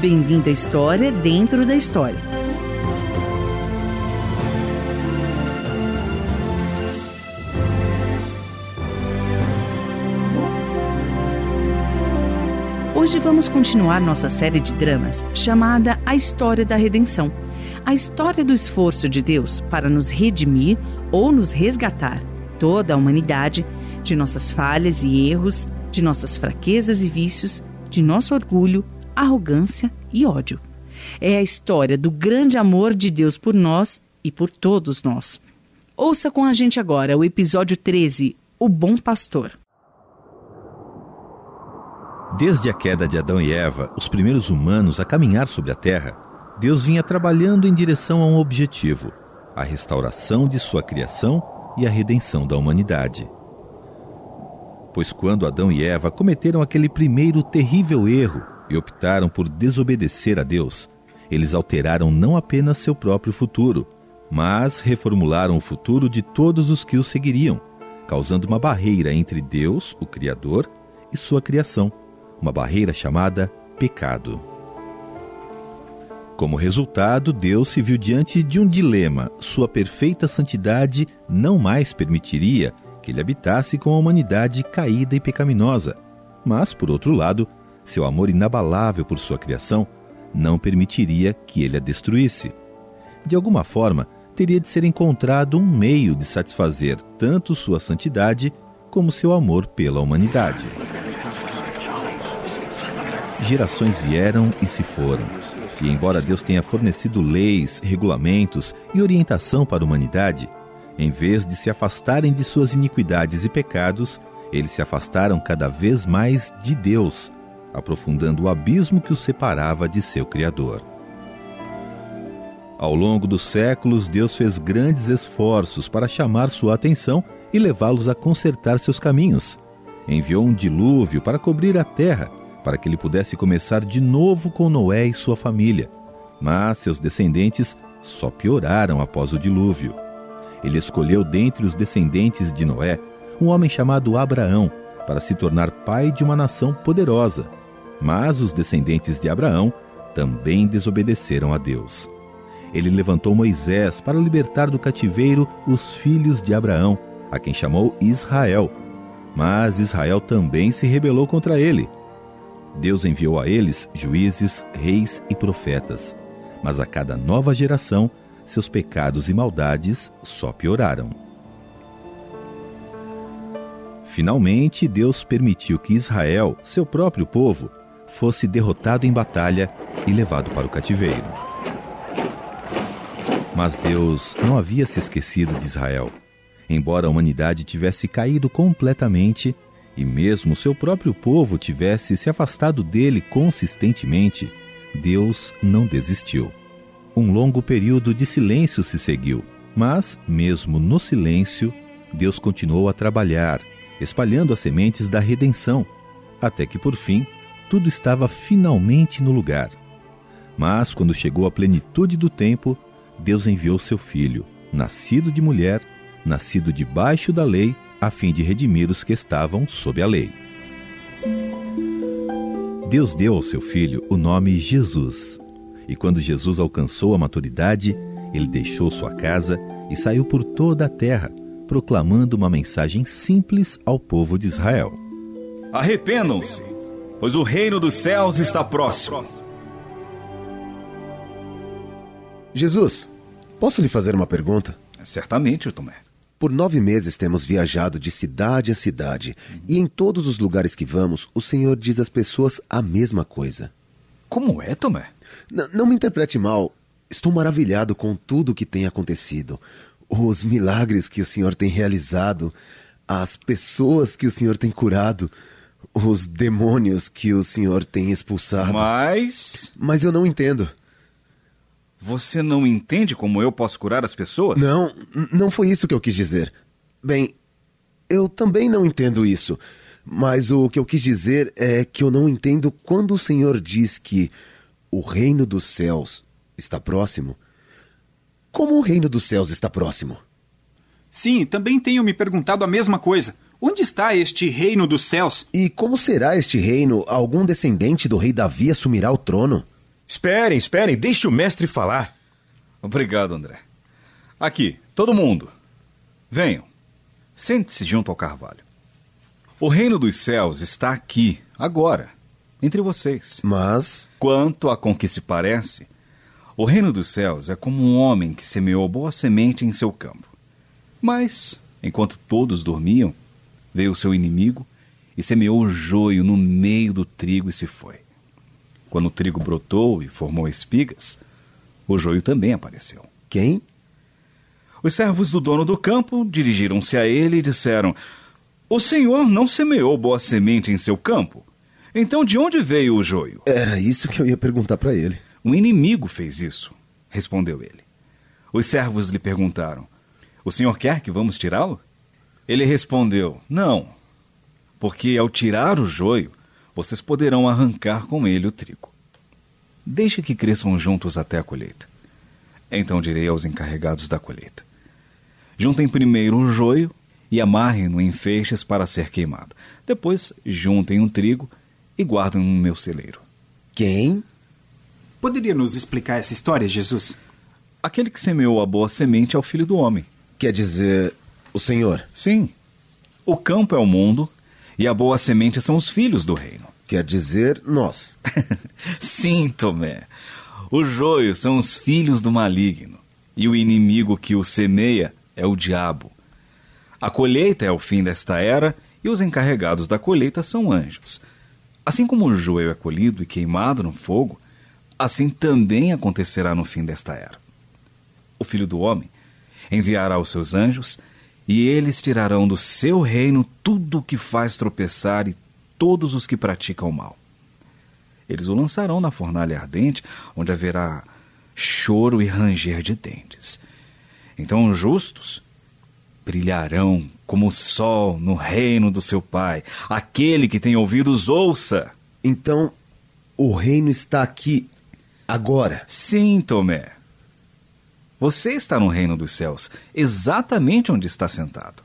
Bem-vindo à história dentro da história. Hoje vamos continuar nossa série de dramas chamada A História da Redenção. A história do esforço de Deus para nos redimir ou nos resgatar, toda a humanidade, de nossas falhas e erros, de nossas fraquezas e vícios, de nosso orgulho, arrogância e ódio. É a história do grande amor de Deus por nós e por todos nós. Ouça com a gente agora o episódio 13, O Bom Pastor. Desde a queda de Adão e Eva, os primeiros humanos a caminhar sobre a terra, Deus vinha trabalhando em direção a um objetivo: a restauração de sua criação e a redenção da humanidade. Pois quando Adão e Eva cometeram aquele primeiro terrível erro e optaram por desobedecer a Deus, eles alteraram não apenas seu próprio futuro, mas reformularam o futuro de todos os que o seguiriam, causando uma barreira entre Deus, o Criador, e sua criação uma barreira chamada pecado. Como resultado, Deus se viu diante de um dilema. Sua perfeita santidade não mais permitiria que ele habitasse com a humanidade caída e pecaminosa. Mas, por outro lado, seu amor inabalável por sua criação não permitiria que ele a destruísse. De alguma forma, teria de ser encontrado um meio de satisfazer tanto sua santidade como seu amor pela humanidade. Gerações vieram e se foram. E embora Deus tenha fornecido leis, regulamentos e orientação para a humanidade, em vez de se afastarem de suas iniquidades e pecados, eles se afastaram cada vez mais de Deus, aprofundando o abismo que os separava de seu Criador. Ao longo dos séculos, Deus fez grandes esforços para chamar sua atenção e levá-los a consertar seus caminhos. Enviou um dilúvio para cobrir a terra para que ele pudesse começar de novo com Noé e sua família. Mas seus descendentes só pioraram após o dilúvio. Ele escolheu dentre os descendentes de Noé um homem chamado Abraão para se tornar pai de uma nação poderosa. Mas os descendentes de Abraão também desobedeceram a Deus. Ele levantou Moisés para libertar do cativeiro os filhos de Abraão, a quem chamou Israel. Mas Israel também se rebelou contra ele Deus enviou a eles juízes, reis e profetas, mas a cada nova geração seus pecados e maldades só pioraram. Finalmente, Deus permitiu que Israel, seu próprio povo, fosse derrotado em batalha e levado para o cativeiro. Mas Deus não havia se esquecido de Israel. Embora a humanidade tivesse caído completamente, e mesmo seu próprio povo tivesse se afastado dele consistentemente, Deus não desistiu. Um longo período de silêncio se seguiu, mas, mesmo no silêncio, Deus continuou a trabalhar, espalhando as sementes da redenção, até que, por fim, tudo estava finalmente no lugar. Mas, quando chegou a plenitude do tempo, Deus enviou seu filho, nascido de mulher, nascido debaixo da lei, a fim de redimir os que estavam sob a lei. Deus deu ao seu filho o nome Jesus. E quando Jesus alcançou a maturidade, ele deixou sua casa e saiu por toda a terra, proclamando uma mensagem simples ao povo de Israel: Arrependam-se, pois o reino dos céus está próximo. Jesus, posso lhe fazer uma pergunta? Certamente, Tomé. Por nove meses temos viajado de cidade a cidade, uhum. e em todos os lugares que vamos, o Senhor diz às pessoas a mesma coisa. Como é, Tomé? N não me interprete mal. Estou maravilhado com tudo o que tem acontecido. Os milagres que o Senhor tem realizado, as pessoas que o Senhor tem curado, os demônios que o Senhor tem expulsado. Mas. Mas eu não entendo. Você não entende como eu posso curar as pessoas? Não, não foi isso que eu quis dizer. Bem, eu também não entendo isso. Mas o que eu quis dizer é que eu não entendo quando o Senhor diz que o reino dos céus está próximo. Como o reino dos céus está próximo? Sim, também tenho me perguntado a mesma coisa. Onde está este reino dos céus? E como será este reino? Algum descendente do rei Davi assumirá o trono? Esperem, esperem, deixe o mestre falar. Obrigado, André. Aqui, todo mundo. Venham. Sente-se junto ao carvalho. O reino dos céus está aqui, agora, entre vocês. Mas. Quanto a com que se parece, o reino dos céus é como um homem que semeou boa semente em seu campo. Mas, enquanto todos dormiam, veio o seu inimigo e semeou o joio no meio do trigo e se foi. Quando o trigo brotou e formou espigas, o joio também apareceu. Quem? Os servos do dono do campo dirigiram-se a ele e disseram: O senhor não semeou boa semente em seu campo? Então de onde veio o joio? Era isso que eu ia perguntar para ele. Um inimigo fez isso, respondeu ele. Os servos lhe perguntaram: O senhor quer que vamos tirá-lo? Ele respondeu: Não, porque ao tirar o joio, vocês poderão arrancar com ele o trigo. Deixe que cresçam juntos até a colheita. Então direi aos encarregados da colheita: Juntem primeiro o joio e amarrem-no em feixes para ser queimado. Depois juntem o trigo e guardem no meu celeiro. Quem? Poderia nos explicar essa história, Jesus? Aquele que semeou a boa semente é o filho do homem. Quer dizer, o senhor? Sim. O campo é o mundo e a boa semente são os filhos do reino. Quer dizer, nós. Sim, Tomé. Os joios são os filhos do maligno e o inimigo que o semeia é o diabo. A colheita é o fim desta era e os encarregados da colheita são anjos. Assim como o joio é colhido e queimado no fogo, assim também acontecerá no fim desta era. O filho do homem enviará os seus anjos e eles tirarão do seu reino tudo o que faz tropeçar e todos os que praticam o mal. Eles o lançarão na fornalha ardente, onde haverá choro e ranger de dentes. Então os justos brilharão como o sol no reino do seu Pai. Aquele que tem ouvidos, ouça. Então, o reino está aqui, agora. Sim, Tomé. Você está no reino dos céus, exatamente onde está sentado.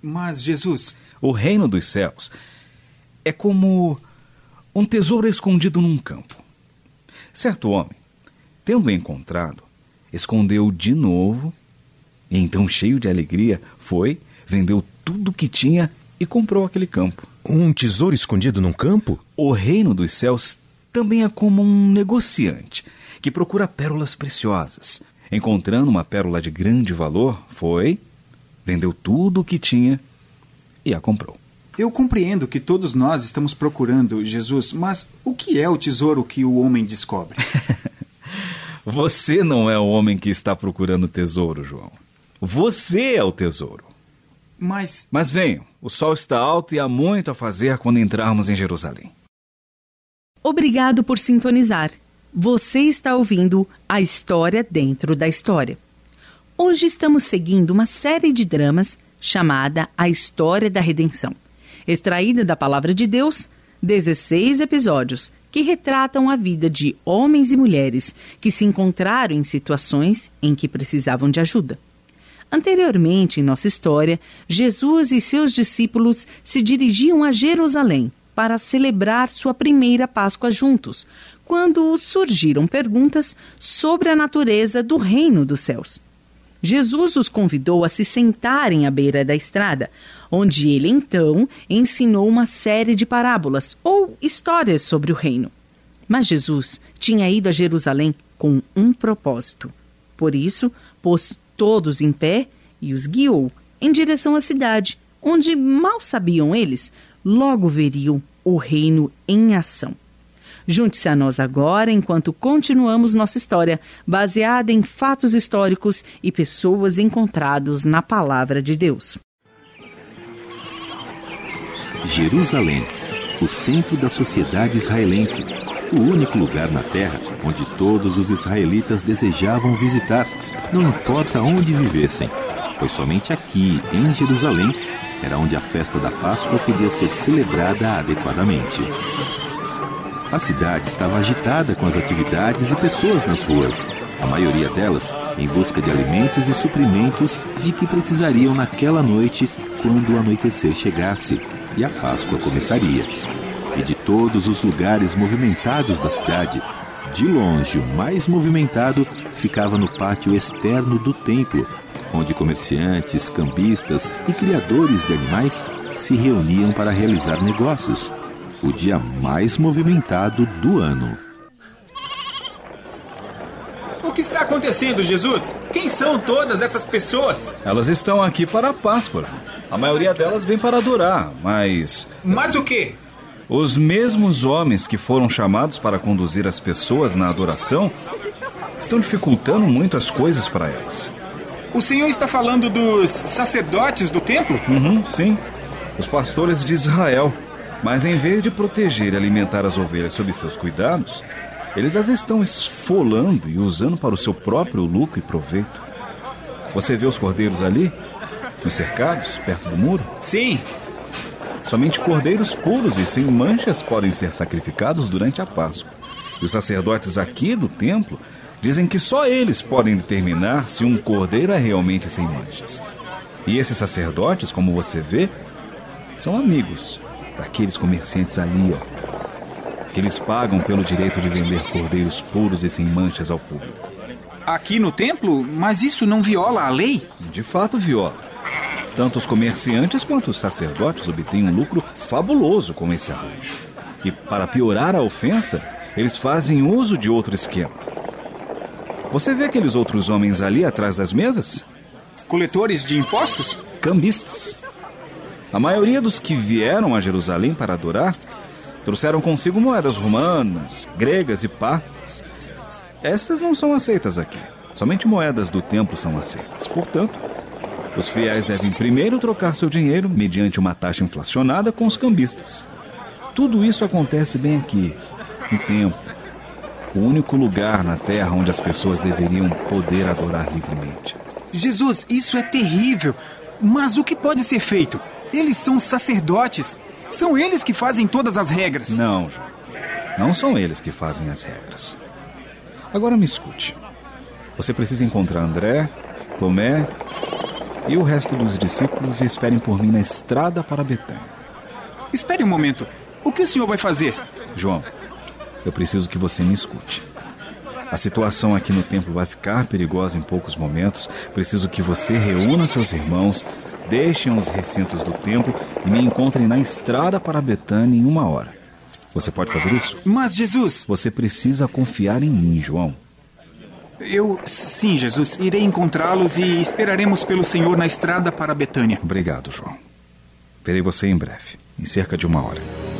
Mas, Jesus. O reino dos céus é como um tesouro escondido num campo. Certo homem, tendo encontrado, escondeu de novo e então, cheio de alegria, foi, vendeu tudo o que tinha e comprou aquele campo. Um tesouro escondido num campo? O reino dos céus também é como um negociante que procura pérolas preciosas. Encontrando uma pérola de grande valor, foi, vendeu tudo o que tinha e a comprou. Eu compreendo que todos nós estamos procurando Jesus, mas o que é o tesouro que o homem descobre? Você não é o homem que está procurando o tesouro, João. Você é o tesouro. Mas. Mas venham, o sol está alto e há muito a fazer quando entrarmos em Jerusalém. Obrigado por sintonizar. Você está ouvindo a história dentro da história. Hoje estamos seguindo uma série de dramas chamada A História da Redenção, extraída da Palavra de Deus, 16 episódios que retratam a vida de homens e mulheres que se encontraram em situações em que precisavam de ajuda. Anteriormente em nossa história, Jesus e seus discípulos se dirigiam a Jerusalém para celebrar sua primeira Páscoa juntos, quando surgiram perguntas sobre a natureza do reino dos céus. Jesus os convidou a se sentarem à beira da estrada, onde ele então ensinou uma série de parábolas ou histórias sobre o reino. Mas Jesus tinha ido a Jerusalém com um propósito. Por isso, pôs todos em pé e os guiou em direção à cidade, onde mal sabiam eles, logo veriam o reino em ação. Junte-se a nós agora enquanto continuamos nossa história, baseada em fatos históricos e pessoas encontrados na palavra de Deus. Jerusalém, o centro da sociedade israelense, o único lugar na terra onde todos os israelitas desejavam visitar não importa onde vivessem, pois somente aqui, em Jerusalém, era onde a festa da Páscoa podia ser celebrada adequadamente. A cidade estava agitada com as atividades e pessoas nas ruas, a maioria delas em busca de alimentos e suprimentos de que precisariam naquela noite quando o anoitecer chegasse e a Páscoa começaria. E de todos os lugares movimentados da cidade, De longe, o mais movimentado ficava no pátio externo do templo, onde comerciantes, cambistas e criadores de animais se reuniam para realizar negócios. O dia mais movimentado do ano. O que está acontecendo, Jesus? Quem são todas essas pessoas? Elas estão aqui para a Páscoa. A maioria delas vem para adorar, mas Mas o quê? os mesmos homens que foram chamados para conduzir as pessoas na adoração estão dificultando muito as coisas para elas. O senhor está falando dos sacerdotes do templo? Uhum, sim. Os pastores de Israel. Mas em vez de proteger e alimentar as ovelhas sob seus cuidados, eles as estão esfolando e usando para o seu próprio lucro e proveito. Você vê os cordeiros ali? Nos cercados, perto do muro? Sim. Somente cordeiros puros e sem manchas podem ser sacrificados durante a Páscoa. E os sacerdotes aqui do templo dizem que só eles podem determinar se um cordeiro é realmente sem manchas. E esses sacerdotes, como você vê, são amigos daqueles comerciantes ali, ó. Que eles pagam pelo direito de vender cordeiros puros e sem manchas ao público. Aqui no templo? Mas isso não viola a lei? De fato, viola. Tanto os comerciantes quanto os sacerdotes obtêm um lucro fabuloso com esse arranjo. E para piorar a ofensa, eles fazem uso de outro esquema. Você vê aqueles outros homens ali atrás das mesas? Coletores de impostos? Cambistas. A maioria dos que vieram a Jerusalém para adorar trouxeram consigo moedas romanas, gregas e partas. Estas não são aceitas aqui. Somente moedas do templo são aceitas. Portanto, os fiéis devem primeiro trocar seu dinheiro mediante uma taxa inflacionada com os cambistas. Tudo isso acontece bem aqui, no templo. O único lugar na terra onde as pessoas deveriam poder adorar livremente. Jesus, isso é terrível. Mas o que pode ser feito? Eles são sacerdotes. São eles que fazem todas as regras. Não, João. Não são eles que fazem as regras. Agora me escute. Você precisa encontrar André, Tomé e o resto dos discípulos e esperem por mim na estrada para Betânia. Espere um momento. O que o senhor vai fazer? João, eu preciso que você me escute. A situação aqui no templo vai ficar perigosa em poucos momentos. Preciso que você reúna seus irmãos, deixem os recintos do templo e me encontrem na estrada para Betânia em uma hora. Você pode fazer isso? Mas, Jesus. Você precisa confiar em mim, João. Eu. Sim, Jesus. Irei encontrá-los e esperaremos pelo Senhor na estrada para Betânia. Obrigado, João. Verei você em breve, em cerca de uma hora.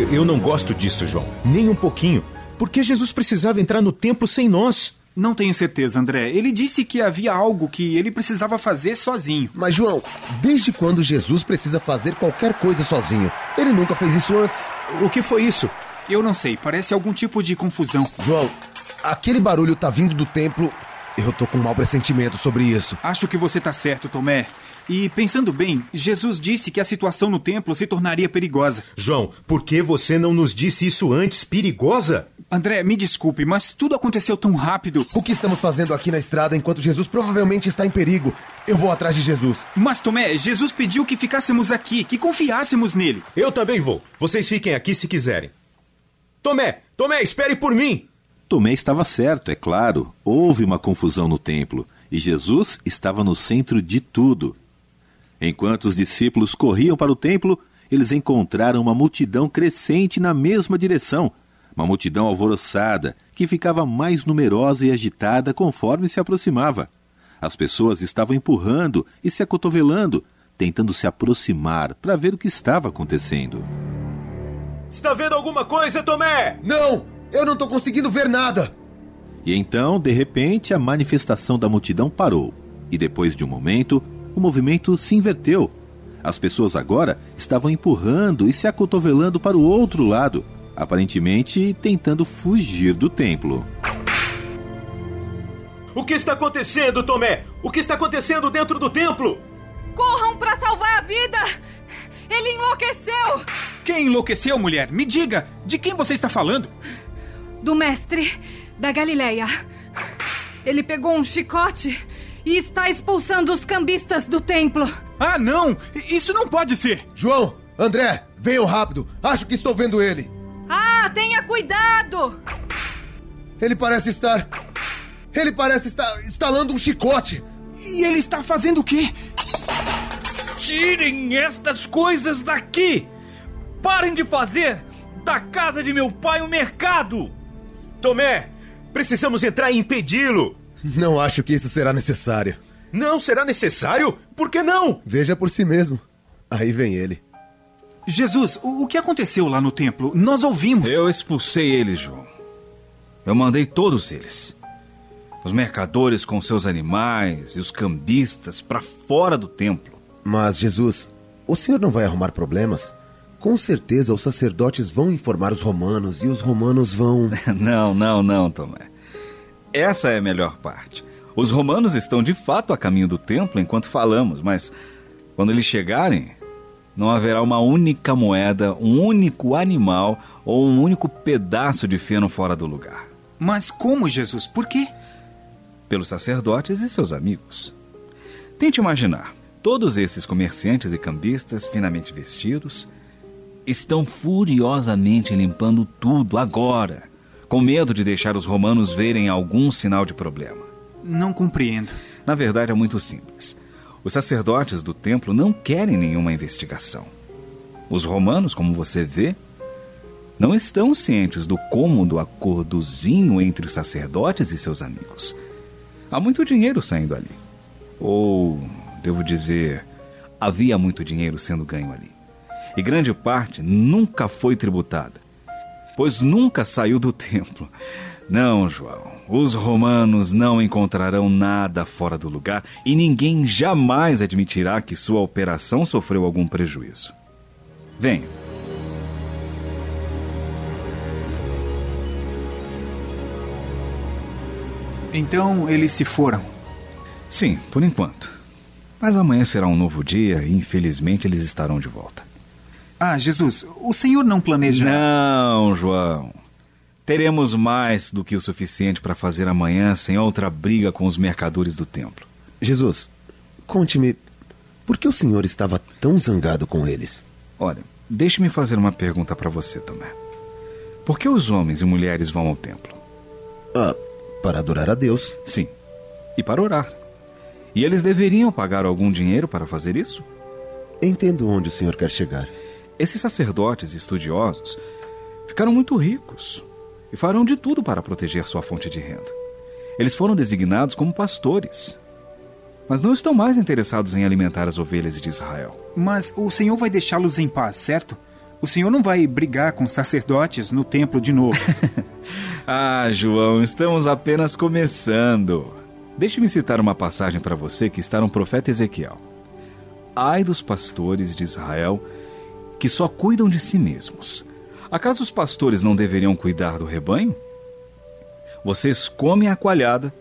Eu, eu não gosto disso, João. Nem um pouquinho. Por que Jesus precisava entrar no templo sem nós? Não tenho certeza, André. Ele disse que havia algo que ele precisava fazer sozinho. Mas, João, desde quando Jesus precisa fazer qualquer coisa sozinho? Ele nunca fez isso antes. O que foi isso? Eu não sei, parece algum tipo de confusão. João, aquele barulho tá vindo do templo. Eu tô com um mau pressentimento sobre isso. Acho que você tá certo, Tomé. E pensando bem, Jesus disse que a situação no templo se tornaria perigosa. João, por que você não nos disse isso antes? Perigosa? André, me desculpe, mas tudo aconteceu tão rápido. O que estamos fazendo aqui na estrada enquanto Jesus provavelmente está em perigo? Eu vou atrás de Jesus. Mas, Tomé, Jesus pediu que ficássemos aqui, que confiássemos nele. Eu também vou. Vocês fiquem aqui se quiserem. Tomé, Tomé, espere por mim. Tomé estava certo, é claro. Houve uma confusão no templo e Jesus estava no centro de tudo. Enquanto os discípulos corriam para o templo, eles encontraram uma multidão crescente na mesma direção. Uma multidão alvoroçada, que ficava mais numerosa e agitada conforme se aproximava. As pessoas estavam empurrando e se acotovelando, tentando se aproximar para ver o que estava acontecendo. Está vendo alguma coisa, Tomé? Não! Eu não tô conseguindo ver nada! E então, de repente, a manifestação da multidão parou. E depois de um momento, o movimento se inverteu. As pessoas agora estavam empurrando e se acotovelando para o outro lado, aparentemente tentando fugir do templo. O que está acontecendo, Tomé? O que está acontecendo dentro do templo? Corram para salvar a vida! Ele enlouqueceu! Quem enlouqueceu, mulher? Me diga, de quem você está falando? Do mestre da Galileia. Ele pegou um chicote e está expulsando os cambistas do templo. Ah, não! Isso não pode ser! João, André, venham rápido. Acho que estou vendo ele. Ah, tenha cuidado! Ele parece estar. Ele parece estar instalando um chicote. E ele está fazendo o quê? Tirem estas coisas daqui! Parem de fazer da casa de meu pai um mercado! Tomé, precisamos entrar e impedi-lo. Não acho que isso será necessário. Não será necessário? Por que não? Veja por si mesmo. Aí vem ele. Jesus, o, o que aconteceu lá no templo? Nós ouvimos. Eu expulsei eles, João. Eu mandei todos eles. Os mercadores com seus animais e os cambistas para fora do templo. Mas, Jesus, o senhor não vai arrumar problemas? Com certeza os sacerdotes vão informar os romanos e os romanos vão. não, não, não, Tomé. Essa é a melhor parte. Os romanos estão de fato a caminho do templo enquanto falamos, mas quando eles chegarem, não haverá uma única moeda, um único animal ou um único pedaço de feno fora do lugar. Mas como, Jesus? Por quê? Pelos sacerdotes e seus amigos. Tente imaginar: todos esses comerciantes e cambistas finamente vestidos estão furiosamente limpando tudo agora, com medo de deixar os romanos verem algum sinal de problema. Não compreendo. Na verdade, é muito simples. Os sacerdotes do templo não querem nenhuma investigação. Os romanos, como você vê, não estão cientes do cômodo acordozinho entre os sacerdotes e seus amigos. Há muito dinheiro saindo ali. Ou, devo dizer, havia muito dinheiro sendo ganho ali. E grande parte nunca foi tributada, pois nunca saiu do templo. Não, João, os romanos não encontrarão nada fora do lugar e ninguém jamais admitirá que sua operação sofreu algum prejuízo. Venha. Então eles se foram. Sim, por enquanto. Mas amanhã será um novo dia e infelizmente eles estarão de volta. Ah, Jesus, o senhor não planeja. Não, João. Teremos mais do que o suficiente para fazer amanhã sem outra briga com os mercadores do templo. Jesus, conte-me, por que o senhor estava tão zangado com eles? Olha, deixe-me fazer uma pergunta para você, Tomé. Por que os homens e mulheres vão ao templo? Ah, para adorar a Deus. Sim, e para orar. E eles deveriam pagar algum dinheiro para fazer isso? Entendo onde o senhor quer chegar. Esses sacerdotes estudiosos ficaram muito ricos e farão de tudo para proteger sua fonte de renda. Eles foram designados como pastores, mas não estão mais interessados em alimentar as ovelhas de Israel. Mas o Senhor vai deixá-los em paz, certo? O Senhor não vai brigar com sacerdotes no templo de novo. ah, João, estamos apenas começando. Deixe-me citar uma passagem para você que está no profeta Ezequiel. Ai dos pastores de Israel que só cuidam de si mesmos. Acaso os pastores não deveriam cuidar do rebanho? Vocês comem a coalhada,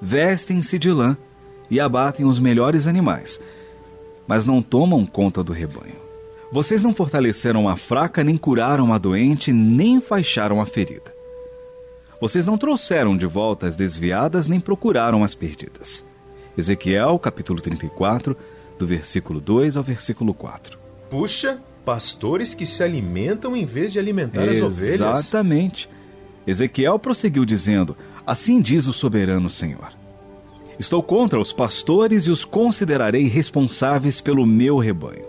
vestem-se de lã e abatem os melhores animais, mas não tomam conta do rebanho. Vocês não fortaleceram a fraca, nem curaram a doente, nem enfaixaram a ferida. Vocês não trouxeram de volta as desviadas, nem procuraram as perdidas. Ezequiel, capítulo 34, do versículo 2 ao versículo 4. Puxa, pastores que se alimentam em vez de alimentar as ovelhas. Exatamente. Ezequiel prosseguiu dizendo: Assim diz o soberano Senhor. Estou contra os pastores e os considerarei responsáveis pelo meu rebanho.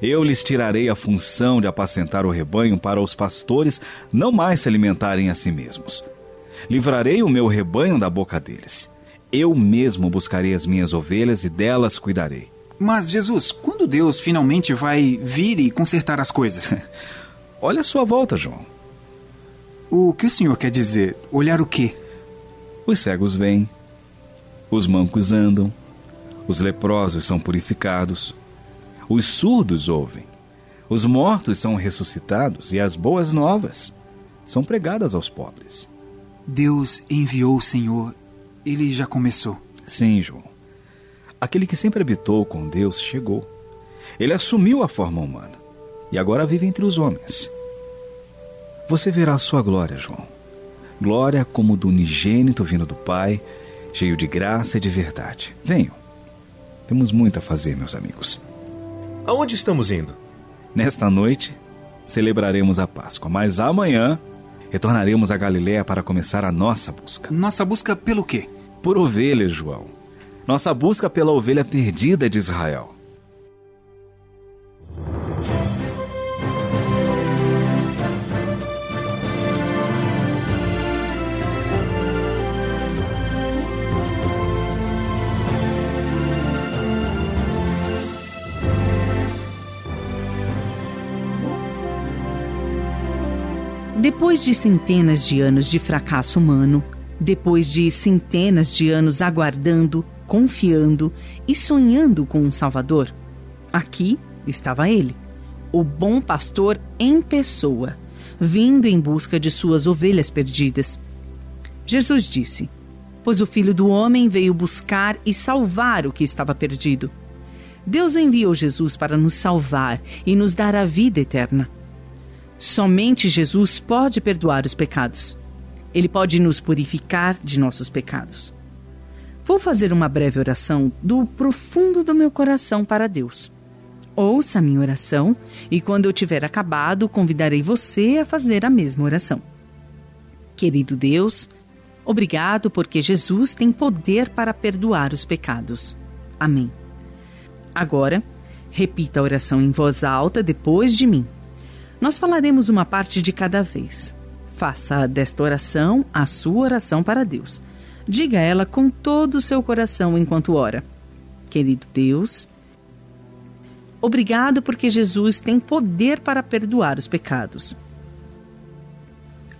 Eu lhes tirarei a função de apacentar o rebanho para os pastores não mais se alimentarem a si mesmos. Livrarei o meu rebanho da boca deles. Eu mesmo buscarei as minhas ovelhas e delas cuidarei. Mas, Jesus, quando Deus finalmente vai vir e consertar as coisas? Olha a sua volta, João. O que o senhor quer dizer? Olhar o quê? Os cegos vêm, os mancos andam, os leprosos são purificados, os surdos ouvem, os mortos são ressuscitados e as boas novas são pregadas aos pobres. Deus enviou o Senhor, ele já começou. Sim, João. Aquele que sempre habitou com Deus chegou. Ele assumiu a forma humana e agora vive entre os homens. Você verá a sua glória, João. Glória como do unigênito vindo do Pai, cheio de graça e de verdade. Venham. Temos muito a fazer, meus amigos. Aonde estamos indo? Nesta noite, celebraremos a Páscoa, mas amanhã retornaremos a Galiléia para começar a nossa busca. Nossa busca pelo quê? Por ovelhas, João. Nossa busca pela ovelha perdida de Israel. Depois de centenas de anos de fracasso humano, depois de centenas de anos aguardando, confiando e sonhando com um Salvador, aqui estava ele, o bom pastor em pessoa, vindo em busca de suas ovelhas perdidas. Jesus disse: Pois o Filho do Homem veio buscar e salvar o que estava perdido. Deus enviou Jesus para nos salvar e nos dar a vida eterna. Somente Jesus pode perdoar os pecados. Ele pode nos purificar de nossos pecados. Vou fazer uma breve oração do profundo do meu coração para Deus. Ouça a minha oração e, quando eu tiver acabado, convidarei você a fazer a mesma oração. Querido Deus, obrigado porque Jesus tem poder para perdoar os pecados. Amém. Agora, repita a oração em voz alta depois de mim. Nós falaremos uma parte de cada vez. Faça desta oração a sua oração para Deus. Diga ela com todo o seu coração enquanto ora. Querido Deus, obrigado porque Jesus tem poder para perdoar os pecados.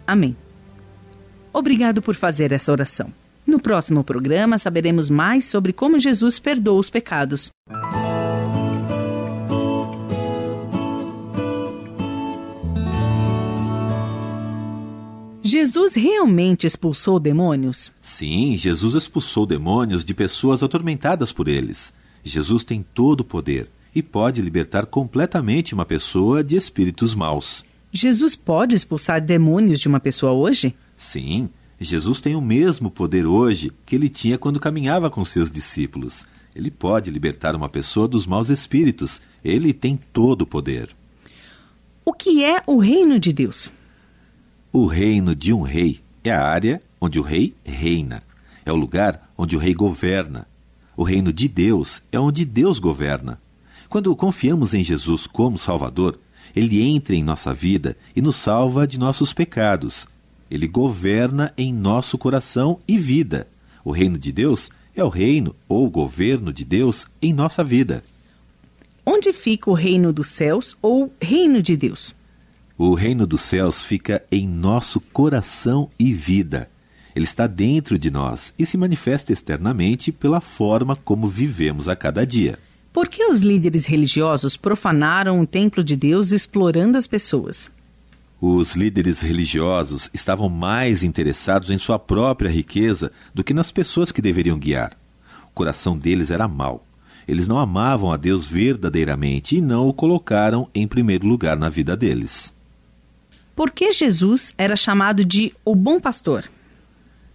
Amém. Obrigado por fazer essa oração. No próximo programa saberemos mais sobre como Jesus perdoa os pecados. Jesus realmente expulsou demônios? Sim, Jesus expulsou demônios de pessoas atormentadas por eles. Jesus tem todo o poder e pode libertar completamente uma pessoa de espíritos maus. Jesus pode expulsar demônios de uma pessoa hoje? Sim, Jesus tem o mesmo poder hoje que ele tinha quando caminhava com seus discípulos. Ele pode libertar uma pessoa dos maus espíritos. Ele tem todo o poder. O que é o reino de Deus? O reino de um rei é a área onde o rei reina. É o lugar onde o rei governa. O reino de Deus é onde Deus governa. Quando confiamos em Jesus como Salvador, ele entra em nossa vida e nos salva de nossos pecados. Ele governa em nosso coração e vida. O reino de Deus é o reino ou governo de Deus em nossa vida. Onde fica o reino dos céus ou reino de Deus? O reino dos céus fica em nosso coração e vida. Ele está dentro de nós e se manifesta externamente pela forma como vivemos a cada dia. Por que os líderes religiosos profanaram o templo de Deus explorando as pessoas? Os líderes religiosos estavam mais interessados em sua própria riqueza do que nas pessoas que deveriam guiar. O coração deles era mau. Eles não amavam a Deus verdadeiramente e não o colocaram em primeiro lugar na vida deles. Por que Jesus era chamado de o bom pastor?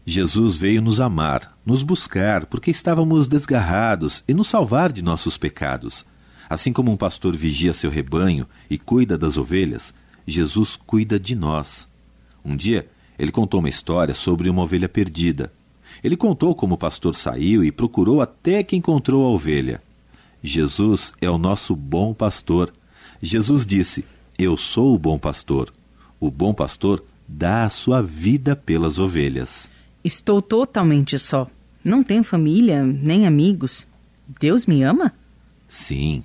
Jesus veio nos amar, nos buscar, porque estávamos desgarrados e nos salvar de nossos pecados. Assim como um pastor vigia seu rebanho e cuida das ovelhas, Jesus cuida de nós. Um dia, ele contou uma história sobre uma ovelha perdida. Ele contou como o pastor saiu e procurou até que encontrou a ovelha. Jesus é o nosso bom pastor. Jesus disse: Eu sou o bom pastor. O bom pastor dá a sua vida pelas ovelhas. Estou totalmente só. Não tenho família, nem amigos. Deus me ama? Sim,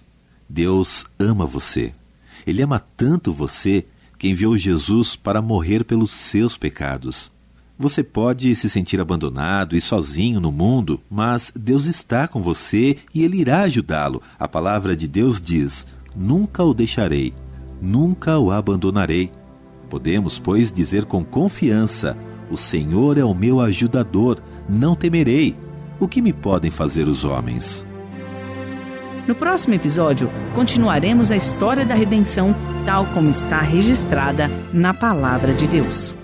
Deus ama você. Ele ama tanto você que enviou Jesus para morrer pelos seus pecados. Você pode se sentir abandonado e sozinho no mundo, mas Deus está com você e Ele irá ajudá-lo. A palavra de Deus diz: Nunca o deixarei, nunca o abandonarei. Podemos, pois, dizer com confiança: O Senhor é o meu ajudador, não temerei. O que me podem fazer os homens? No próximo episódio, continuaremos a história da redenção, tal como está registrada na Palavra de Deus.